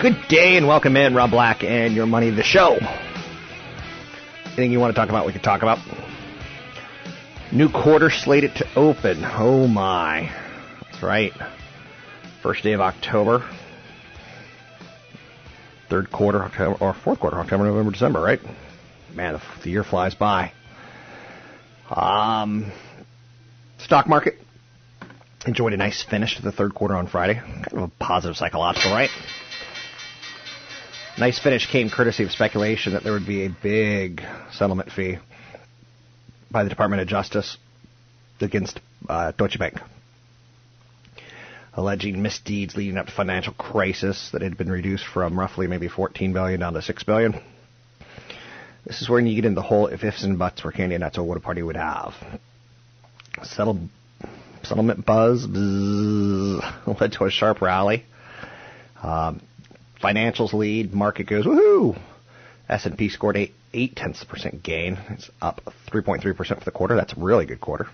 Good day and welcome in, Rob Black and Your Money, the show. Anything you want to talk about, we can talk about. New quarter slated to open. Oh my. That's right. First day of October. Third quarter, October, or fourth quarter, October, November, December, right? Man, the, year flies by. Um, stock market enjoyed a nice finish to the third quarter on Friday. Kind of a positive psychological, right? Nice finish came courtesy of speculation that there would be a big settlement fee by the Department of Justice against uh, Deutsche Bank, alleging misdeeds leading up to financial crisis that had been reduced from roughly maybe 14 billion down to 6 billion. This is where you get into the whole if ifs and buts where candy and nuts or what a party would have. Settle, settlement buzz, buzz led to a sharp rally. Um, Financials lead. Market goes woohoo. S&P scored eight eight tenths percent gain. It's up 3.3 percent for the quarter. That's a really good quarter.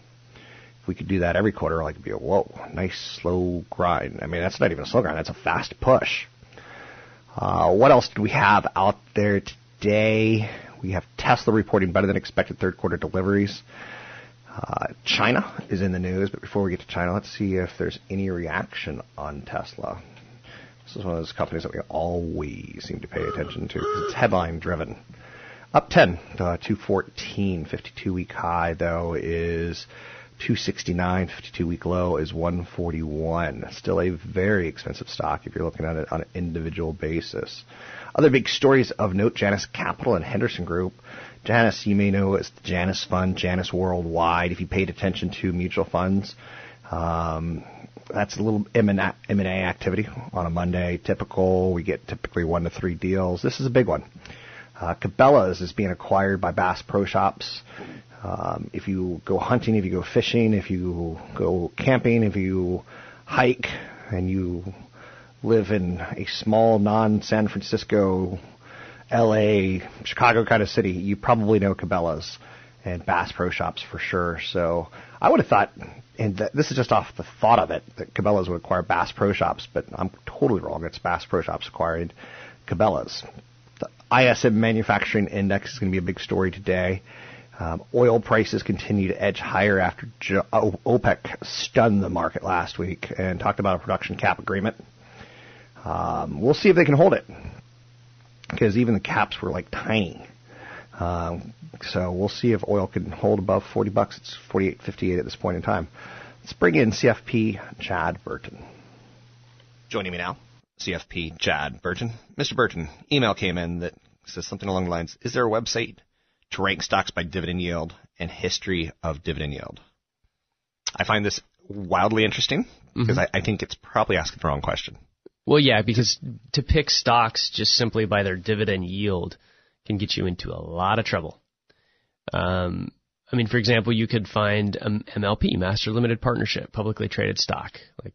If we could do that every quarter, like it'd be a whoa, nice slow grind. I mean, that's not even a slow grind. That's a fast push. Uh, what else do we have out there today? We have Tesla reporting better than expected third quarter deliveries. Uh, China is in the news, but before we get to China, let's see if there's any reaction on Tesla. This is one of those companies that we always seem to pay attention to because it's headline driven. Up 10 uh, 214, 52 week high though is 269, 52 week low is 141. Still a very expensive stock if you're looking at it on an individual basis. Other big stories of note Janus Capital and Henderson Group. Janus, you may know as the Janus Fund, Janus Worldwide. If you paid attention to mutual funds, um, that's a little M&A activity on a Monday. Typical, we get typically one to three deals. This is a big one. Uh, Cabela's is being acquired by Bass Pro Shops. Um, if you go hunting, if you go fishing, if you go camping, if you hike, and you live in a small non-San Francisco, L.A., Chicago kind of city, you probably know Cabela's and Bass Pro Shops for sure. So I would have thought and th- this is just off the thought of it that Cabela's would acquire Bass Pro Shops, but I'm totally wrong. It's Bass Pro Shops acquiring Cabela's. The ISM Manufacturing Index is going to be a big story today. Um, oil prices continue to edge higher after jo- OPEC stunned the market last week and talked about a production cap agreement. Um, we'll see if they can hold it because even the caps were like tiny. Um, so we'll see if oil can hold above 40 bucks. It's 48.58 at this point in time. Let's bring in CFP Chad Burton. Joining me now, CFP Chad Burton. Mr. Burton, email came in that says something along the lines: Is there a website to rank stocks by dividend yield and history of dividend yield? I find this wildly interesting because mm-hmm. I, I think it's probably asking the wrong question. Well, yeah, because to pick stocks just simply by their dividend yield can get you into a lot of trouble. Um, I mean, for example, you could find um, MLP, Master Limited Partnership, publicly traded stock, like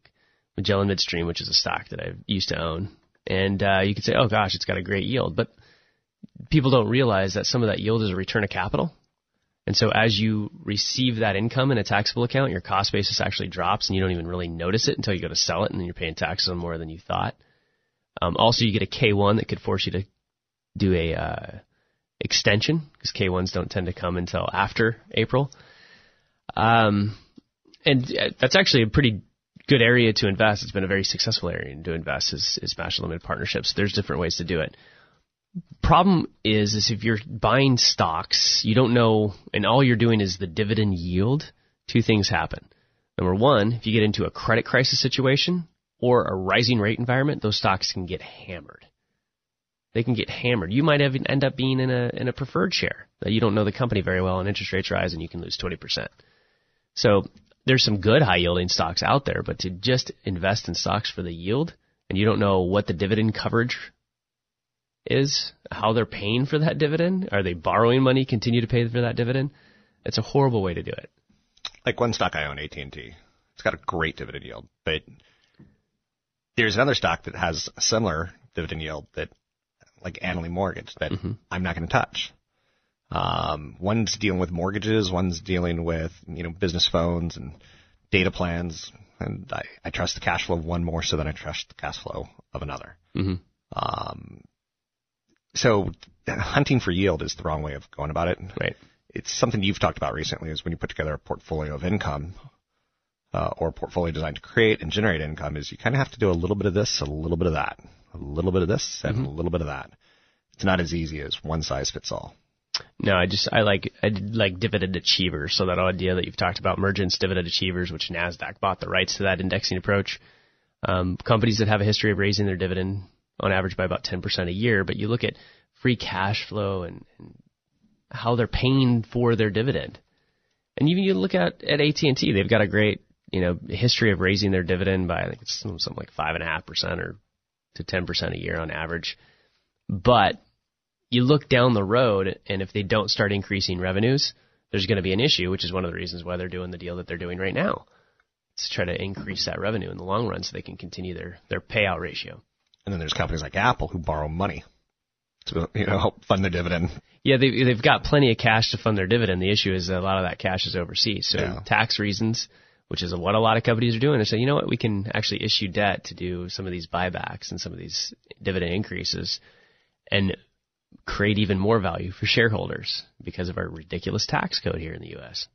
Magellan Midstream, which is a stock that I used to own. And uh, you could say, oh gosh, it's got a great yield. But people don't realize that some of that yield is a return of capital. And so as you receive that income in a taxable account, your cost basis actually drops and you don't even really notice it until you go to sell it and then you're paying taxes on more than you thought. Um, also, you get a K1 that could force you to do a uh, extension because K1s don't tend to come until after April. Um, and uh, that's actually a pretty good area to invest. It's been a very successful area to invest is, is master limited partnerships. There's different ways to do it. Problem is, is if you're buying stocks, you don't know, and all you're doing is the dividend yield. Two things happen. Number one, if you get into a credit crisis situation or a rising rate environment, those stocks can get hammered they can get hammered. You might have, end up being in a in a preferred share that you don't know the company very well, and interest rates rise, and you can lose twenty percent. So there's some good high yielding stocks out there, but to just invest in stocks for the yield, and you don't know what the dividend coverage is, how they're paying for that dividend, are they borrowing money, continue to pay for that dividend? It's a horrible way to do it. Like one stock I own, AT&T. It's got a great dividend yield, but there's another stock that has a similar dividend yield that like Annaly Mortgage that mm-hmm. I'm not going to touch. Um, one's dealing with mortgages, one's dealing with you know business phones and data plans, and I, I trust the cash flow of one more so than I trust the cash flow of another. Mm-hmm. Um, so hunting for yield is the wrong way of going about it. Right. It's something you've talked about recently is when you put together a portfolio of income uh, or a portfolio designed to create and generate income is you kind of have to do a little bit of this, a little bit of that a little bit of this and mm-hmm. a little bit of that. It's not as easy as one size fits all. No, I just I like I like dividend achievers. So that idea that you've talked about, Mergent's dividend achievers, which Nasdaq bought the rights to that indexing approach. Um, companies that have a history of raising their dividend on average by about 10% a year, but you look at free cash flow and, and how they're paying for their dividend. And even you look at at AT and T, they've got a great you know history of raising their dividend by I think it's something like five and a half percent or to 10% a year on average. But you look down the road, and if they don't start increasing revenues, there's going to be an issue, which is one of the reasons why they're doing the deal that they're doing right now. To try to increase that revenue in the long run so they can continue their, their payout ratio. And then there's companies like Apple who borrow money to you know help fund their dividend. Yeah, they've they've got plenty of cash to fund their dividend. The issue is a lot of that cash is overseas. So yeah. tax reasons, which is what a lot of companies are doing. They say, you know what, we can actually issue debt to do some of these buybacks and some of these dividend increases and create even more value for shareholders because of our ridiculous tax code here in the U.S.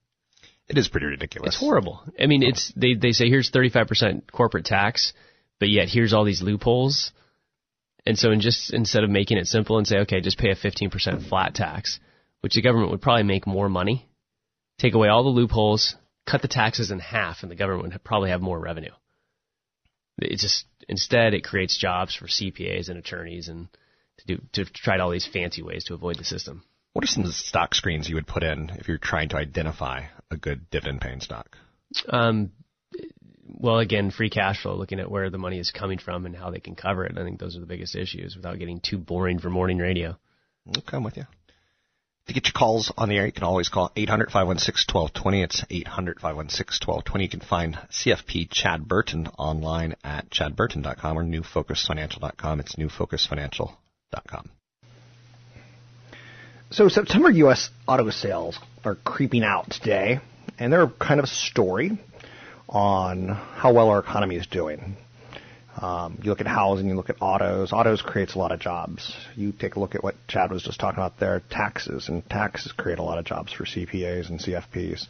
It is pretty ridiculous. It's horrible. I mean, it's they they say here's 35% corporate tax, but yet here's all these loopholes. And so in just instead of making it simple and say, okay, just pay a 15% flat tax, which the government would probably make more money, take away all the loopholes, cut the taxes in half and the government would probably have more revenue. It just instead it creates jobs for CPAs and attorneys and to do to try all these fancy ways to avoid the system. What are some stock screens you would put in if you're trying to identify a good dividend paying stock? Um, well, again, free cash flow, looking at where the money is coming from and how they can cover it. I think those are the biggest issues without getting too boring for morning radio. Okay, I'm with you. To get your calls on the air, you can always call 800-516-1220. It's 800-516-1220. You can find CFP Chad Burton online at chadburton.com or newfocusfinancial.com. It's newfocusfinancial.com. So September U.S. auto sales are creeping out today, and they're kind of a story on how well our economy is doing. Um, you look at housing, you look at autos. Autos creates a lot of jobs. You take a look at what Chad was just talking about there, taxes, and taxes create a lot of jobs for CPAs and CFPs.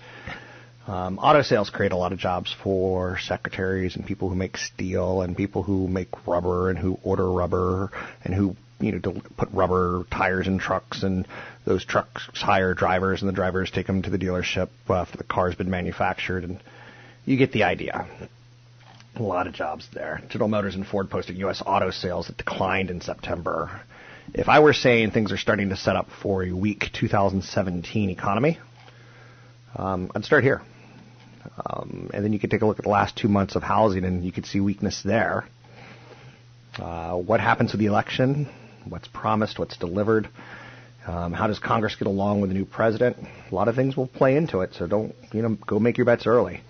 Um, auto sales create a lot of jobs for secretaries and people who make steel and people who make rubber and who order rubber and who you know put rubber tires in trucks and those trucks hire drivers and the drivers take them to the dealership after the car's been manufactured and you get the idea. A lot of jobs there. General Motors and Ford posted U.S. auto sales that declined in September. If I were saying things are starting to set up for a weak 2017 economy, um, I'd start here. Um, and then you could take a look at the last two months of housing and you could see weakness there. Uh, what happens with the election? What's promised? What's delivered? Um, how does Congress get along with the new president? A lot of things will play into it, so don't you know go make your bets early.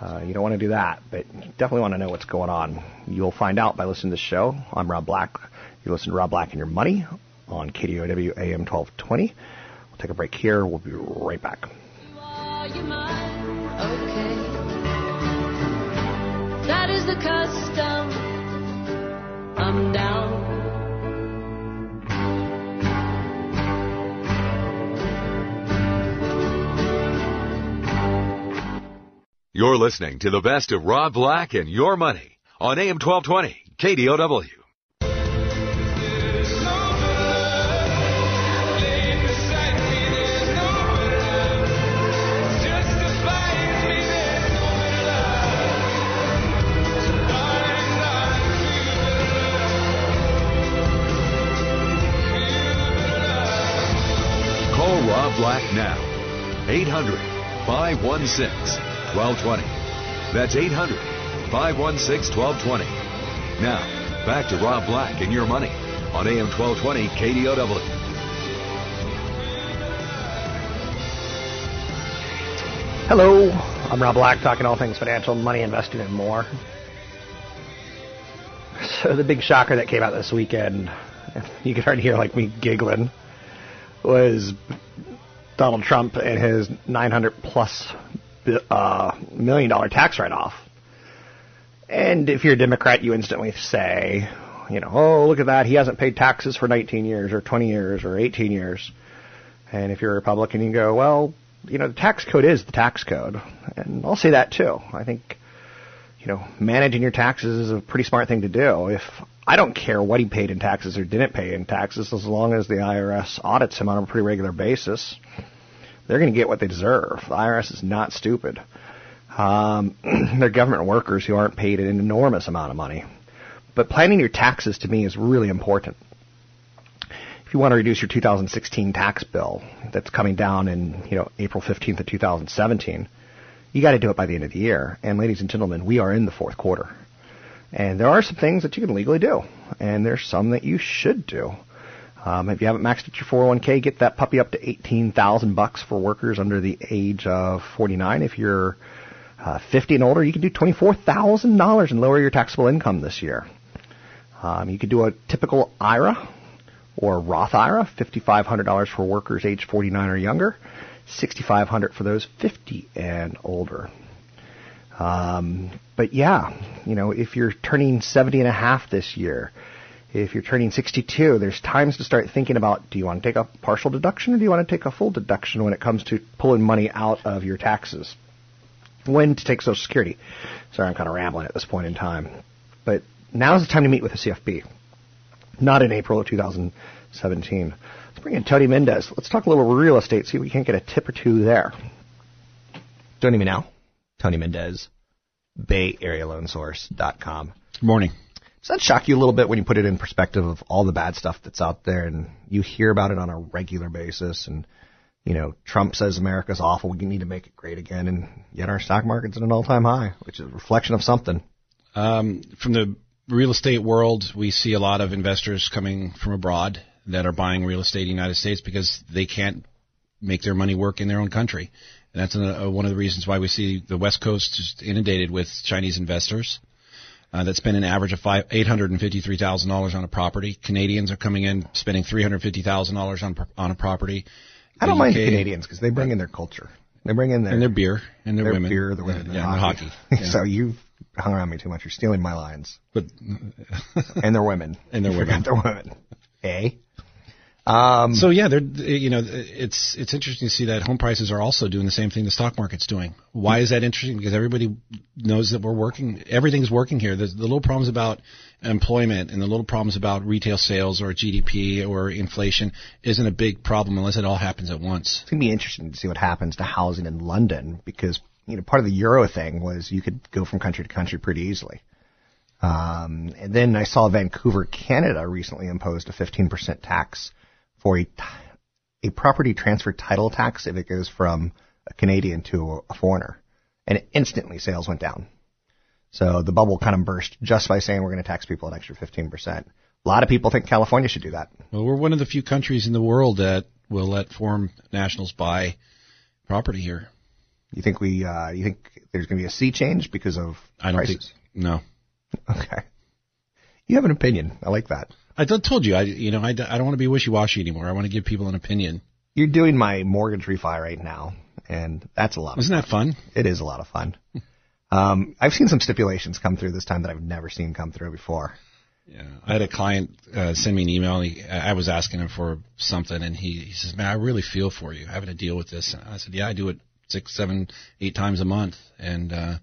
Uh, you don't want to do that, but you definitely want to know what's going on. You'll find out by listening to this show. I'm Rob Black. You listen to Rob Black and Your Money on KDOW AM 1220. We'll take a break here. We'll be right back. That You're listening to the best of Rob Black and Your Money on AM 1220 KDOW. Call Rob Black now. 800 516 1220. That's 800 516 1220. Now, back to Rob Black and your money on AM 1220 KDOW. Hello, I'm Rob Black, talking all things financial, money, investing, and more. So the big shocker that came out this weekend, you can already hear like me giggling, was Donald Trump and his 900 plus uh, million dollar tax write off. And if you're a Democrat, you instantly say, you know, oh, look at that. He hasn't paid taxes for 19 years or 20 years or 18 years. And if you're a Republican, you go, well, you know, the tax code is the tax code. And I'll say that too. I think, you know, managing your taxes is a pretty smart thing to do. If I don't care what he paid in taxes or didn't pay in taxes, as long as the IRS audits him on a pretty regular basis, they're going to get what they deserve. The IRS is not stupid. Um, they're government workers who aren't paid an enormous amount of money. But planning your taxes to me is really important. If you want to reduce your 2016 tax bill that's coming down in, you know, April 15th of 2017, you got to do it by the end of the year. And ladies and gentlemen, we are in the fourth quarter. And there are some things that you can legally do, and there's some that you should do. Um, if you haven't maxed out your 401k, get that puppy up to 18,000 bucks for workers under the age of 49. If you're uh, 50 and older, you can do $24,000 and lower your taxable income this year. Um, you could do a typical IRA or Roth IRA, $5,500 for workers age 49 or younger, $6,500 for those 50 and older. Um, but yeah, you know, if you're turning 70 and a half this year, if you're turning 62, there's times to start thinking about do you want to take a partial deduction or do you want to take a full deduction when it comes to pulling money out of your taxes? When to take Social Security. Sorry, I'm kind of rambling at this point in time. But now's the time to meet with the CFP. Not in April of 2017. Let's bring in Tony Mendez. Let's talk a little real estate, see if we can't get a tip or two there. Joining me now, Tony Mendez, BayAreaLoanSource.com. Good morning. Does that shock you a little bit when you put it in perspective of all the bad stuff that's out there and you hear about it on a regular basis and you know, Trump says America's awful, we need to make it great again, and yet our stock market's at an all-time high, which is a reflection of something. Um, from the real estate world, we see a lot of investors coming from abroad that are buying real estate in the United States because they can't make their money work in their own country. And that's a, one of the reasons why we see the West Coast inundated with Chinese investors uh, that spend an average of five, $853,000 on a property. Canadians are coming in spending $350,000 on, on a property. I don't mind the Canadians because they bring in their culture. They bring in their and their beer and their, their women. beer, their women, yeah, their yeah, hockey. hockey. so you've hung around me too much. You're stealing my lines. But and their women. And their women. Their women. Eh? Um, so yeah, they're you know it's it's interesting to see that home prices are also doing the same thing the stock market's doing. Why is that interesting? Because everybody knows that we're working, everything's working here. There's the little problems about employment and the little problems about retail sales or GDP or inflation isn't a big problem unless it all happens at once. It's gonna be interesting to see what happens to housing in London because you know part of the euro thing was you could go from country to country pretty easily. Um, and then I saw Vancouver, Canada recently imposed a 15% tax for a, a property transfer title tax if it goes from a Canadian to a foreigner. And instantly sales went down. So the bubble kind of burst just by saying we're going to tax people an extra 15%. A lot of people think California should do that. Well, we're one of the few countries in the world that will let foreign nationals buy property here. You think we? Uh, you think there's going to be a sea change because of I don't prices? think. No, Okay. You have an opinion. I like that. I told you. I you know I, I don't want to be wishy washy anymore. I want to give people an opinion. You're doing my mortgage refi right now, and that's a lot. Isn't that fun? It is a lot of fun. um, I've seen some stipulations come through this time that I've never seen come through before. Yeah, I had a client uh, send me an email. And he, I was asking him for something, and he, he says, "Man, I really feel for you having to deal with this." And I said, "Yeah, I do it six, seven, eight times a month, and uh,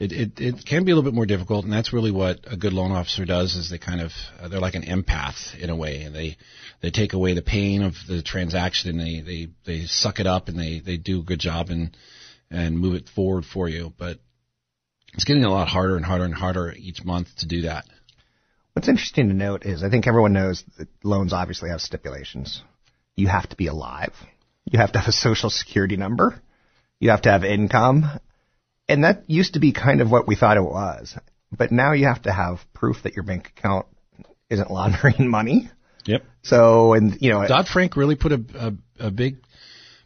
it, it it can be a little bit more difficult. And that's really what a good loan officer does is they kind of uh, they're like an empath in a way, and they they take away the pain of the transaction, and they they they suck it up, and they they do a good job and and move it forward for you, but. It's getting a lot harder and harder and harder each month to do that. What's interesting to note is I think everyone knows that loans obviously have stipulations. You have to be alive. You have to have a social security number. You have to have income. And that used to be kind of what we thought it was. But now you have to have proof that your bank account isn't laundering money. Yep. So, and you know, Dodd Frank really put a, a, a big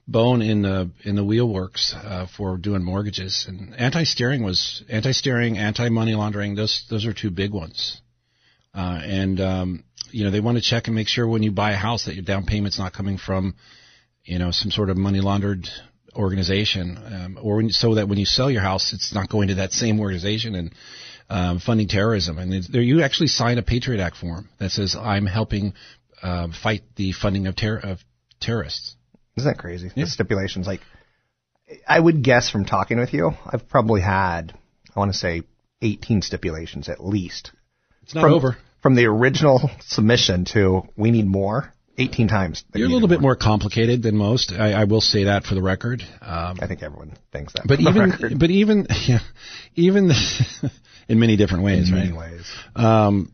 bone in the in the wheel works uh, for doing mortgages and anti steering was anti steering anti money laundering those those are two big ones uh, and um, you know they want to check and make sure when you buy a house that your down payment's not coming from you know some sort of money laundered organization um, or when, so that when you sell your house it's not going to that same organization and um, funding terrorism and there you actually sign a Patriot Act form that says I'm helping uh, fight the funding of, ter- of terrorists. Isn't that crazy? The stipulations, like, I would guess from talking with you, I've probably had, I want to say, 18 stipulations at least. It's not from, over. From the original submission to we need more, 18 times. You're a little bit more complicated than most. I, I will say that for the record. Um, I think everyone thinks that. but even, but even, yeah, even in many different ways, in right? many ways. Um,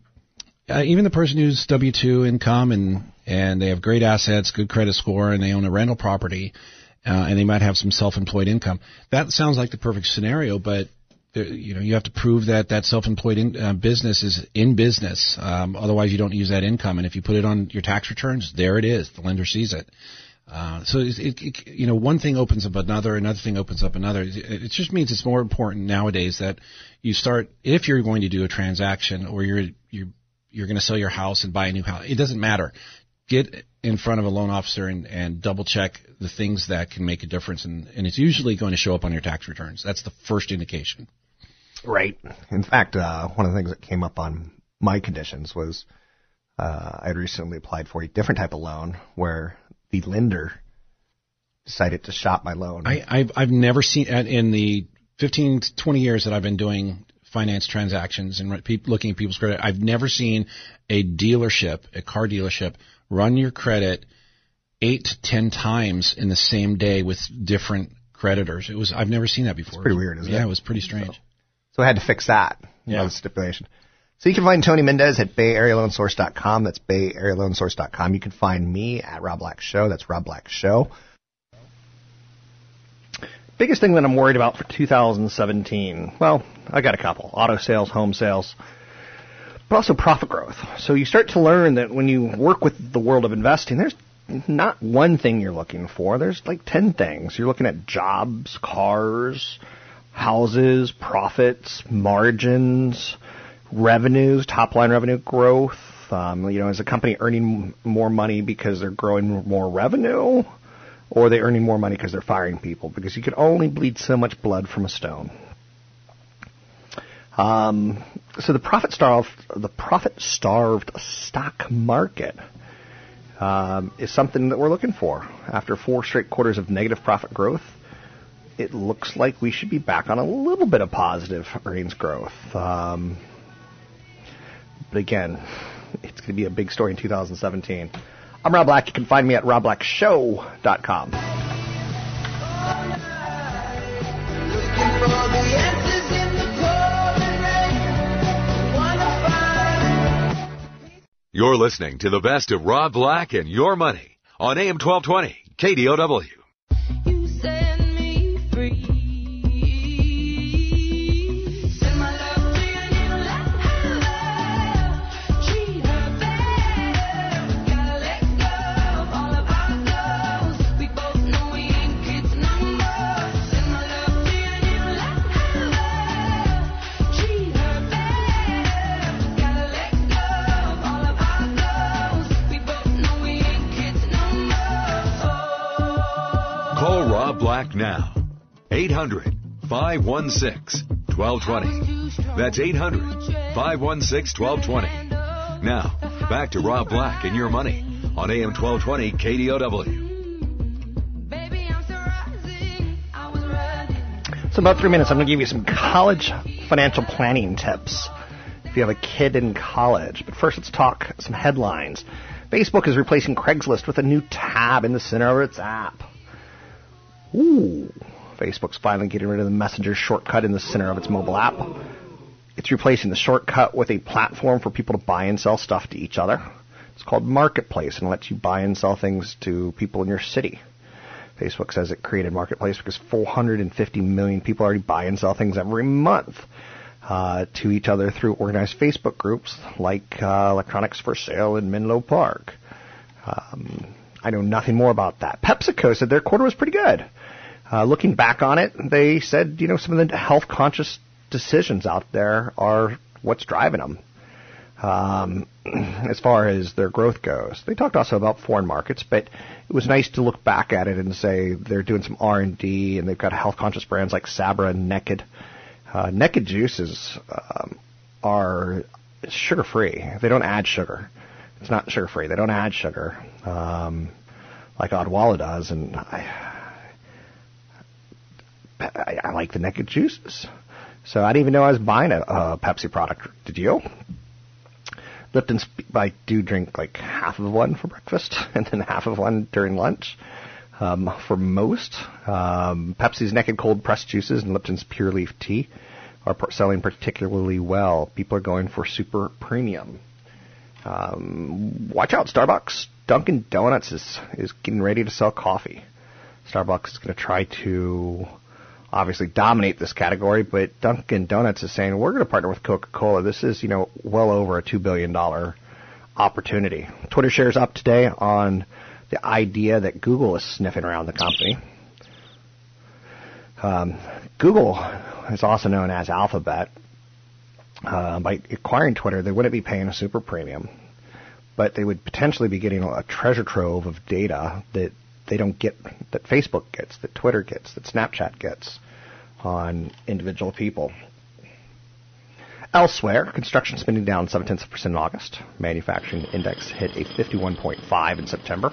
uh, even the person who's W two income and and they have great assets, good credit score, and they own a rental property, uh, and they might have some self-employed income. That sounds like the perfect scenario, but you know you have to prove that that self-employed in, uh, business is in business. Um, otherwise, you don't use that income, and if you put it on your tax returns, there it is. The lender sees it. Uh, so it, it, it, you know, one thing opens up another, another thing opens up another. It, it just means it's more important nowadays that you start if you're going to do a transaction or you're you're you're going to sell your house and buy a new house. It doesn't matter. Get in front of a loan officer and, and double check the things that can make a difference, and, and it's usually going to show up on your tax returns. That's the first indication. Right. In fact, uh, one of the things that came up on my conditions was uh, I had recently applied for a different type of loan where the lender decided to shop my loan. I, I've I've never seen uh, in the 15 to 20 years that I've been doing finance transactions and re- looking at people's credit. I've never seen a dealership, a car dealership, run your credit eight to ten times in the same day with different creditors. It was I've never seen that before. pretty weird, isn't yeah, it? it was pretty strange. So I had to fix that. Yeah. The stipulation. So you can find Tony Mendez at BayAreaLoanSource.com. That's BayAreaLoanSource.com. You can find me at Rob Black Show. That's Rob Black Show. Biggest thing that I'm worried about for 2017. Well, I got a couple: auto sales, home sales, but also profit growth. So you start to learn that when you work with the world of investing, there's not one thing you're looking for. There's like 10 things. You're looking at jobs, cars, houses, profits, margins, revenues, top line revenue growth. Um, you know, is a company earning more money because they're growing more revenue, or are they earning more money because they're firing people? Because you can only bleed so much blood from a stone. Um, so the profit starved, the profit starved stock market um, is something that we're looking for. After four straight quarters of negative profit growth, it looks like we should be back on a little bit of positive earnings growth. Um, but again, it's going to be a big story in 2017. I'm Rob Black. You can find me at robblackshow.com. You're listening to the best of Rob Black and Your Money on AM 1220 KDOW. 800 516 1220. That's 800 516 1220. Now, back to Rob Black and your money on AM 1220 KDOW. So about three minutes, I'm going to give you some college financial planning tips if you have a kid in college. But first, let's talk some headlines. Facebook is replacing Craigslist with a new tab in the center of its app. Ooh, Facebook's finally getting rid of the Messenger shortcut in the center of its mobile app. It's replacing the shortcut with a platform for people to buy and sell stuff to each other. It's called Marketplace and lets you buy and sell things to people in your city. Facebook says it created Marketplace because 450 million people already buy and sell things every month uh, to each other through organized Facebook groups like uh, Electronics for Sale in Menlo Park. Um, I know nothing more about that. PepsiCo said their quarter was pretty good. Uh, looking back on it, they said, you know, some of the health conscious decisions out there are what's driving them. Um, as far as their growth goes, they talked also about foreign markets, but it was nice to look back at it and say they're doing some R and D, and they've got health conscious brands like Sabra and Naked. Uh, Naked juices um, are sugar free. They don't add sugar. It's not sugar free. They don't add sugar um, like Odwalla does, and I, I, I like the Naked juices. So I didn't even know I was buying a, a Pepsi product. Did you? Lipton's, I do drink like half of one for breakfast and then half of one during lunch. Um, for most, um, Pepsi's Naked Cold Pressed Juices and Lipton's Pure Leaf Tea are selling particularly well. People are going for super premium. Um, watch out, Starbucks. Dunkin' Donuts is is getting ready to sell coffee. Starbucks is going to try to obviously dominate this category, but Dunkin' Donuts is saying we're going to partner with Coca-Cola. This is, you know, well over a two billion dollar opportunity. Twitter shares up today on the idea that Google is sniffing around the company. Um, Google is also known as Alphabet. Uh, by acquiring Twitter, they wouldn't be paying a super premium, but they would potentially be getting a treasure trove of data that they don't get, that Facebook gets, that Twitter gets, that Snapchat gets on individual people. Elsewhere, construction spending down 7 tenths of percent in August. Manufacturing index hit a 51.5 in September.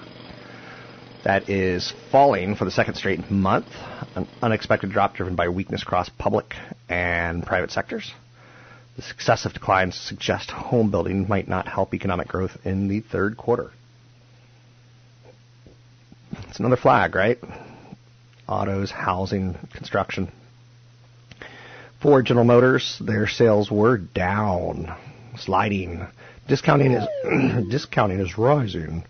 That is falling for the second straight month. An unexpected drop driven by weakness across public and private sectors. The successive declines suggest home building might not help economic growth in the third quarter. It's another flag, right? Autos, housing, construction. Ford General Motors, their sales were down, sliding. Discounting is discounting is rising.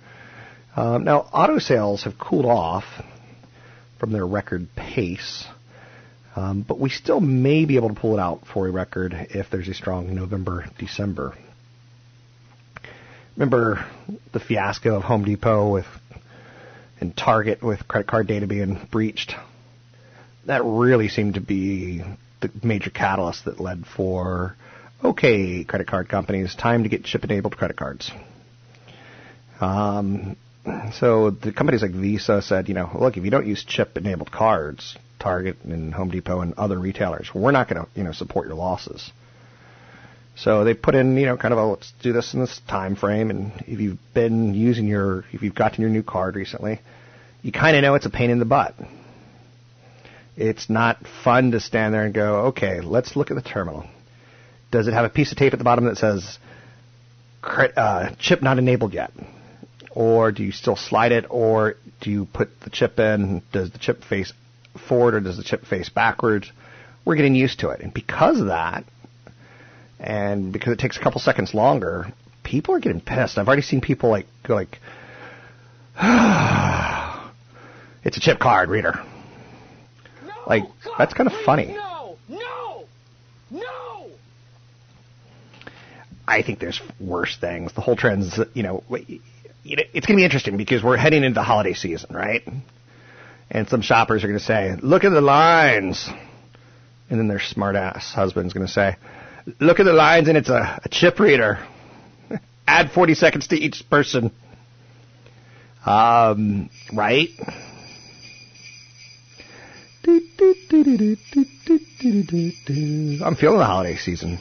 Um, now, auto sales have cooled off from their record pace, um, but we still may be able to pull it out for a record if there's a strong November, December. Remember the fiasco of Home Depot with and Target with credit card data being breached? That really seemed to be the major catalyst that led for okay, credit card companies, time to get chip-enabled credit cards. Um, so the companies like Visa said, you know, look, if you don't use chip-enabled cards, Target and Home Depot and other retailers, we're not going to, you know, support your losses. So they put in, you know, kind of a let's do this in this time frame. And if you've been using your, if you've gotten your new card recently, you kind of know it's a pain in the butt. It's not fun to stand there and go, okay, let's look at the terminal. Does it have a piece of tape at the bottom that says uh, chip not enabled yet? Or do you still slide it, or do you put the chip in? Does the chip face forward, or does the chip face backwards? We're getting used to it, and because of that, and because it takes a couple seconds longer, people are getting pissed. I've already seen people like go like, "It's a chip card reader." No, Like, God, that's kinda please, funny. No, no, no. I think there's worse things. The whole trend's, you know, you know, it's going to be interesting because we're heading into the holiday season, right? And some shoppers are going to say, "Look at the lines," and then their smart-ass husband's going to say, "Look at the lines, and it's a, a chip reader. Add 40 seconds to each person." Um, right? I'm feeling the holiday season.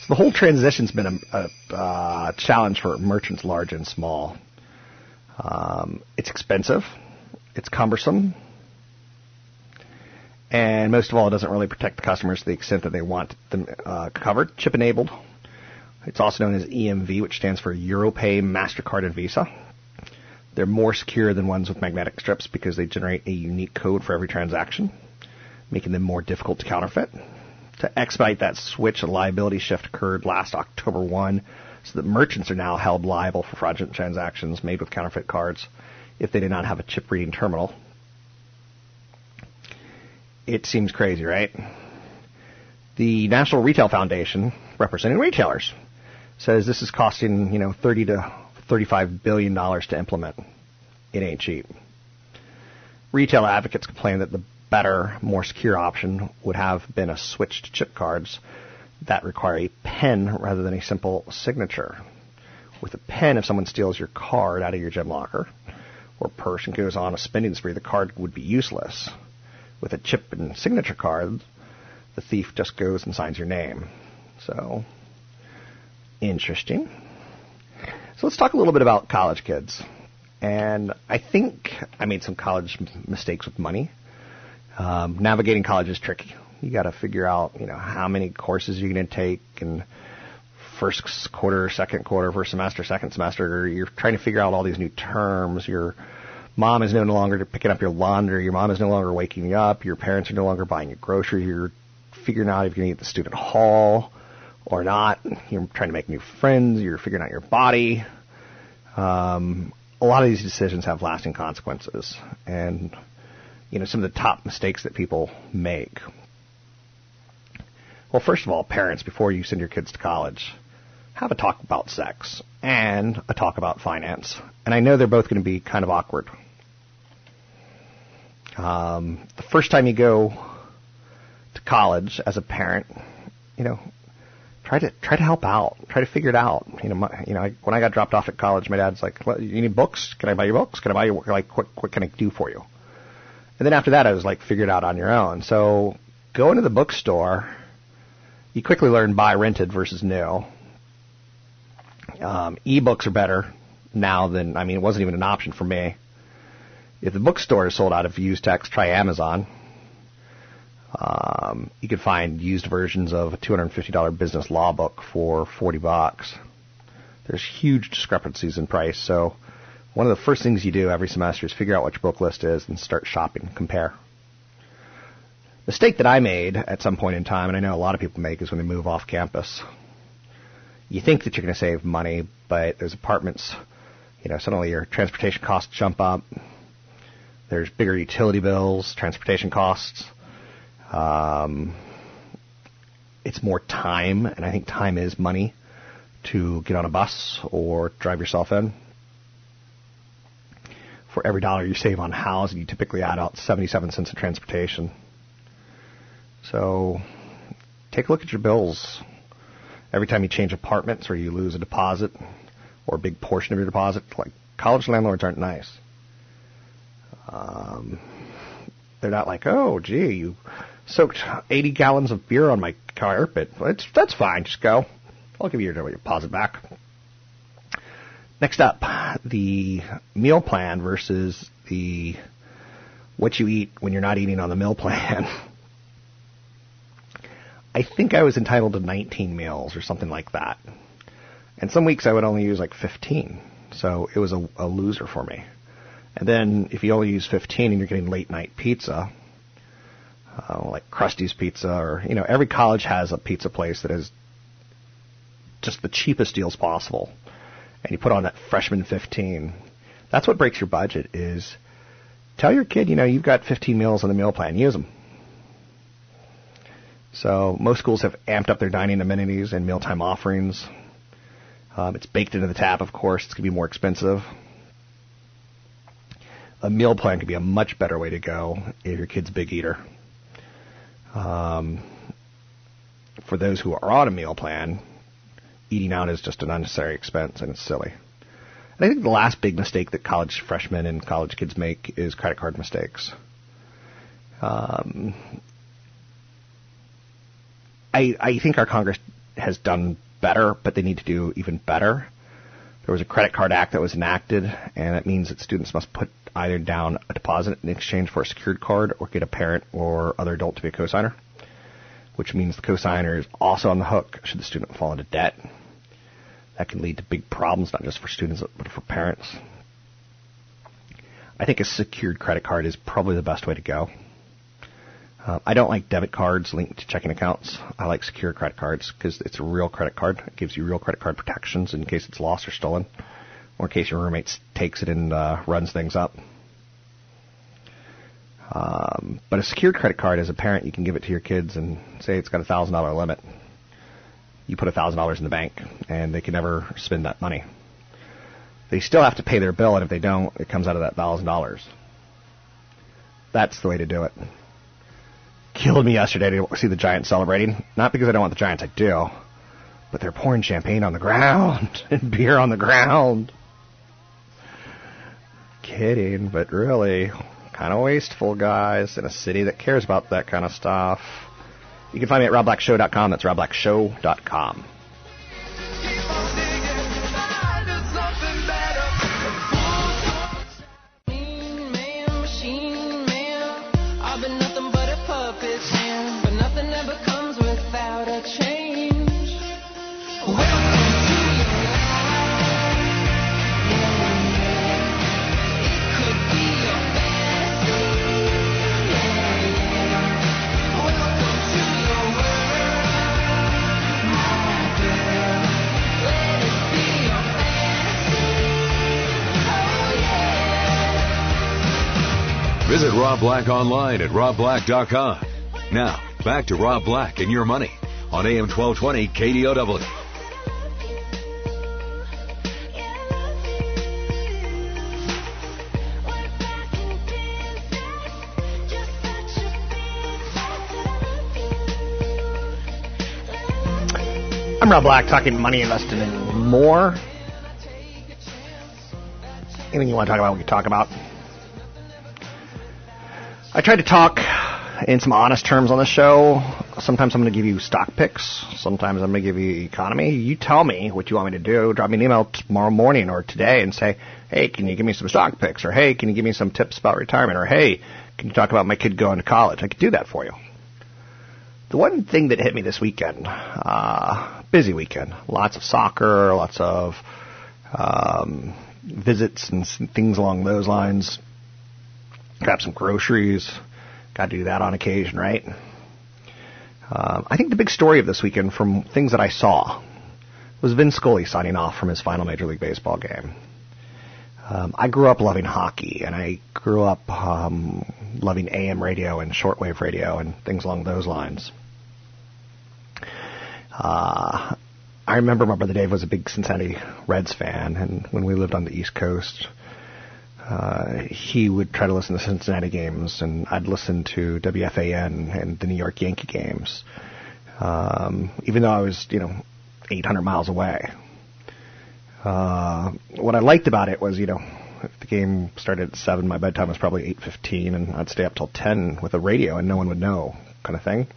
So the whole transition's been a, a uh, challenge for merchants large and small. Um, it's expensive, it's cumbersome, and most of all, it doesn't really protect the customers to the extent that they want them uh, covered. Chip enabled. It's also known as EMV, which stands for EuroPay, MasterCard, and Visa. They're more secure than ones with magnetic strips because they generate a unique code for every transaction, making them more difficult to counterfeit. To expedite that switch, a liability shift occurred last October 1, so that merchants are now held liable for fraudulent transactions made with counterfeit cards if they did not have a chip reading terminal. It seems crazy, right? The National Retail Foundation, representing retailers, says this is costing, you know, 30 to 35 billion dollars to implement. It ain't cheap. Retail advocates complain that the better, more secure option would have been a switch to chip cards that require a pen rather than a simple signature. With a pen, if someone steals your card out of your gym locker or purse and goes on a spending spree, the card would be useless. With a chip and signature card, the thief just goes and signs your name. So, interesting. So let's talk a little bit about college kids. And I think I made some college mistakes with money. Um, navigating college is tricky. You got to figure out, you know, how many courses you're going to take, and first quarter, second quarter, first semester, second semester. You're trying to figure out all these new terms. Your mom is no longer picking up your laundry. Your mom is no longer waking you up. Your parents are no longer buying you groceries. You're figuring out if you're going to eat the student hall or not. You're trying to make new friends. You're figuring out your body. Um, a lot of these decisions have lasting consequences, and you know some of the top mistakes that people make. Well, first of all, parents, before you send your kids to college, have a talk about sex and a talk about finance. And I know they're both going to be kind of awkward. Um, the first time you go to college as a parent, you know, try to try to help out, try to figure it out. You know, my, you know, I, when I got dropped off at college, my dad's like, "You need books? Can I buy you books? Can I buy you like what what can I do for you?" And then after that, I was like, figure it out on your own. So go into the bookstore. You quickly learn buy rented versus new. Um, e-books are better now than I mean, it wasn't even an option for me. If the bookstore is sold out of used text, try Amazon. Um, you can find used versions of a $250 business law book for 40 bucks. There's huge discrepancies in price, so one of the first things you do every semester is figure out what your book list is and start shopping, compare. The Mistake that I made at some point in time, and I know a lot of people make, is when they move off campus. You think that you're going to save money, but there's apartments, you know, suddenly your transportation costs jump up. There's bigger utility bills, transportation costs. Um, it's more time, and I think time is money to get on a bus or drive yourself in. For every dollar you save on housing, you typically add out 77 cents of transportation. So take a look at your bills. Every time you change apartments or you lose a deposit or a big portion of your deposit, like college landlords aren't nice. Um, they're not like, oh, gee, you soaked 80 gallons of beer on my car carpet. It's, that's fine. Just go. I'll give you your deposit back. Next up, the meal plan versus the what you eat when you're not eating on the meal plan. I think I was entitled to 19 meals or something like that. And some weeks I would only use like 15. So it was a, a loser for me. And then if you only use 15 and you're getting late night pizza, uh, like Krusty's Pizza, or you know, every college has a pizza place that is just the cheapest deals possible, and you put on that freshman 15. That's what breaks your budget. Is tell your kid, you know, you've got 15 meals on the meal plan, use them. So most schools have amped up their dining amenities and mealtime offerings. Um, it's baked into the tab, of course. It's going to be more expensive. A meal plan could be a much better way to go if your kid's a big eater. Um, for those who are on a meal plan, eating out is just an unnecessary expense and it's silly. And I think the last big mistake that college freshmen and college kids make is credit card mistakes. Um, I I think our Congress has done better, but they need to do even better. There was a credit card act that was enacted, and it means that students must put either down a deposit in exchange for a secured card or get a parent or other adult to be a cosigner, which means the cosigner is also on the hook should the student fall into debt. That can lead to big problems, not just for students, but for parents. I think a secured credit card is probably the best way to go. Uh, I don't like debit cards linked to checking accounts. I like secure credit cards because it's a real credit card. It gives you real credit card protections in case it's lost or stolen, or in case your roommate takes it and uh, runs things up. Um, but a secured credit card, as a parent, you can give it to your kids and say it's got a thousand dollar limit. You put a thousand dollars in the bank, and they can never spend that money. They still have to pay their bill, and if they don't, it comes out of that thousand dollars. That's the way to do it killed me yesterday to see the Giants celebrating. Not because I don't want the Giants, I do. But they're pouring champagne on the ground and beer on the ground. Kidding, but really, kind of wasteful, guys, in a city that cares about that kind of stuff. You can find me at robblackshow.com. That's robblackshow.com. Rob Black online at robblack.com. Now, back to Rob Black and your money on AM 1220 KDOW. I'm Rob Black, talking money, investing, more. Anything you want to talk about, we can talk about. I try to talk in some honest terms on the show. Sometimes I'm going to give you stock picks. Sometimes I'm going to give you economy. You tell me what you want me to do. Drop me an email tomorrow morning or today and say, hey, can you give me some stock picks? Or hey, can you give me some tips about retirement? Or hey, can you talk about my kid going to college? I could do that for you. The one thing that hit me this weekend, uh, busy weekend, lots of soccer, lots of um, visits and things along those lines. Grab some groceries. Got to do that on occasion, right? Uh, I think the big story of this weekend, from things that I saw, was Vin Scully signing off from his final Major League Baseball game. Um, I grew up loving hockey, and I grew up um, loving AM radio and shortwave radio and things along those lines. Uh, I remember my brother Dave was a big Cincinnati Reds fan, and when we lived on the East Coast, uh, he would try to listen to Cincinnati games, and I'd listen to WFAN and the New York Yankee games, um, even though I was, you know, 800 miles away. Uh, what I liked about it was, you know, if the game started at seven, my bedtime was probably 8:15, and I'd stay up till 10 with the radio, and no one would know, kind of thing.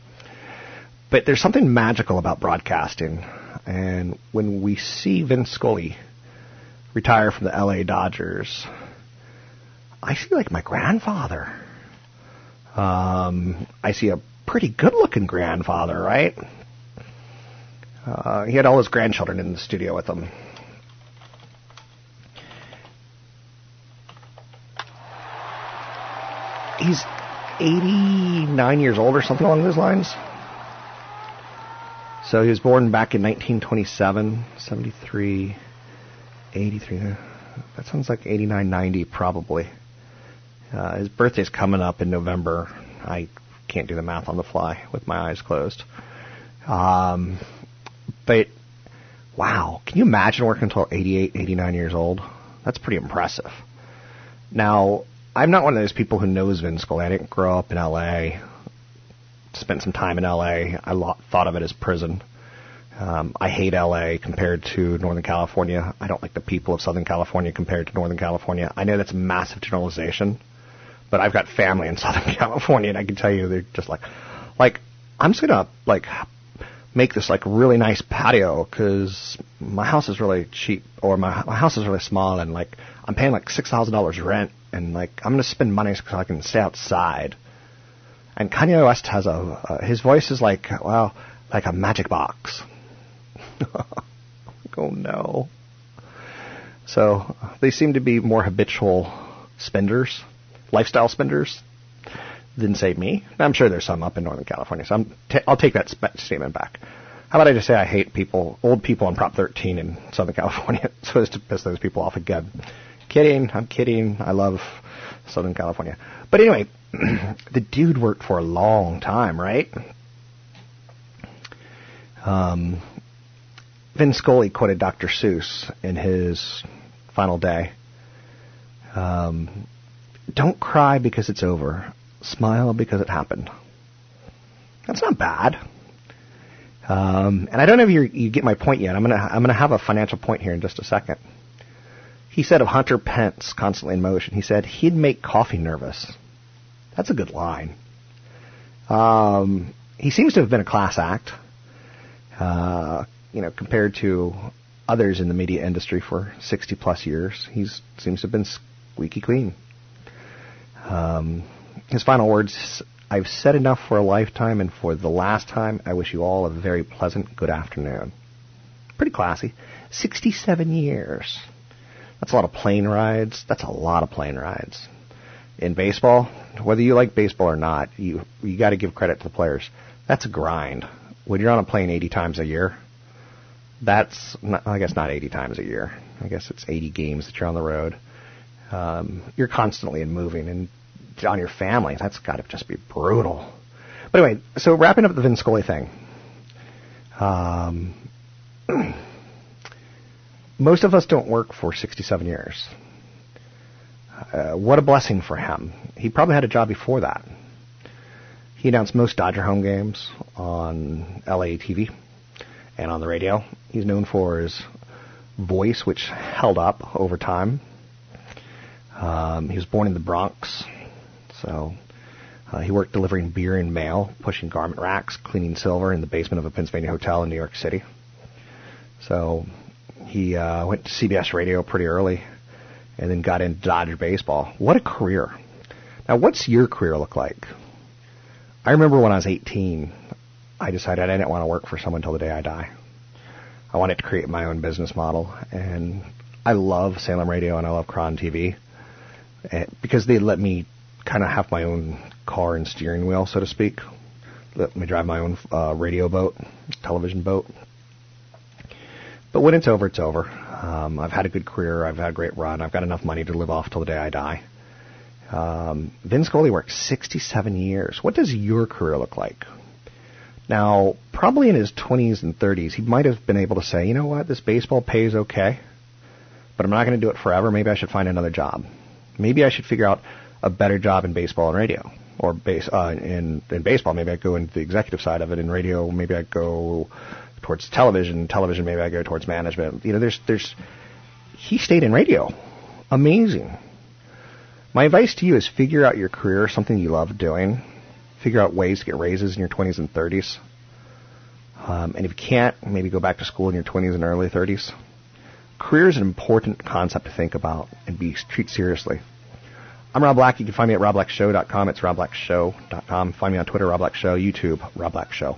But there's something magical about broadcasting, and when we see Vin Scully retire from the LA Dodgers, I see like my grandfather. Um, I see a pretty good-looking grandfather, right? Uh, he had all his grandchildren in the studio with him. He's 89 years old or something along those lines. So he was born back in 1927, 73, 83. That sounds like 89, 90 probably. Uh, his birthday's coming up in November. I can't do the math on the fly with my eyes closed. Um, but wow, can you imagine working until 88, 89 years old? That's pretty impressive. Now, I'm not one of those people who knows Vin Scully. I didn't grow up in L.A. Spent some time in L.A. I lo- thought of it as prison. Um, I hate LA compared to Northern California. I don't like the people of Southern California compared to Northern California. I know that's a massive generalization, but I've got family in Southern California, and I can tell you they're just like, like I'm just gonna like make this like really nice patio because my house is really cheap, or my my house is really small, and like I'm paying like six thousand dollars rent, and like I'm gonna spend money so I can stay outside. And Kanye West has a uh, his voice is like well like a magic box. oh no. So they seem to be more habitual spenders, lifestyle spenders, than say me. I'm sure there's some up in Northern California, so I'm t- I'll take that sp- statement back. How about I just say I hate people, old people on Prop 13 in Southern California, so as to piss those people off again. Kidding, I'm kidding. I love Southern California. But anyway, the dude worked for a long time, right? Um, Vin Scully quoted Dr. Seuss in his final day. Um, don't cry because it's over. Smile because it happened. That's not bad. Um, and I don't know if you you get my point yet. I'm gonna I'm gonna have a financial point here in just a second. He said of Hunter Pence, constantly in motion. He said he'd make coffee nervous. That's a good line. Um, he seems to have been a class act. Uh, you know, compared to others in the media industry for 60 plus years, he seems to have been squeaky clean. Um, his final words I've said enough for a lifetime, and for the last time, I wish you all a very pleasant good afternoon. Pretty classy. 67 years. That's a lot of plane rides. That's a lot of plane rides. In baseball, whether you like baseball or not, you you got to give credit to the players. That's a grind. When you're on a plane 80 times a year, that's not, I guess not 80 times a year. I guess it's 80 games that you're on the road. Um, you're constantly in moving, and on your family. That's got to just be brutal. But anyway, so wrapping up the Vin Scully thing. Um, most of us don't work for 67 years. Uh, what a blessing for him. He probably had a job before that. He announced most Dodger home games on LA TV and on the radio. He's known for his voice, which held up over time. Um, he was born in the Bronx, so uh, he worked delivering beer and mail, pushing garment racks, cleaning silver in the basement of a Pennsylvania hotel in New York City. So he uh, went to CBS Radio pretty early, and then got into Dodger baseball. What a career! Now, what's your career look like? I remember when I was 18, I decided I didn't want to work for someone until the day I die. I wanted to create my own business model, and I love Salem Radio and I love KRON TV because they let me kind of have my own car and steering wheel, so to speak. Let me drive my own uh, radio boat, television boat. But when it's over, it's over. Um, I've had a good career. I've had a great run. I've got enough money to live off till the day I die. Um, Vin Scully worked 67 years. What does your career look like? Now, probably in his 20s and 30s, he might have been able to say, you know what, this baseball pays okay, but I'm not going to do it forever. Maybe I should find another job. Maybe I should figure out a better job in baseball and radio, or base uh, in in baseball. Maybe I go into the executive side of it. In radio, maybe I go towards television. Television, maybe I go towards management. You know, there's there's he stayed in radio. Amazing. My advice to you is figure out your career, something you love doing. Figure out ways to get raises in your 20s and 30s. Um, and if you can't, maybe go back to school in your 20s and early 30s. Career is an important concept to think about and be treat seriously. I'm Rob Black. You can find me at robblackshow.com. It's robblackshow.com. Find me on Twitter, Rob Black Show, YouTube, Rob Black Show.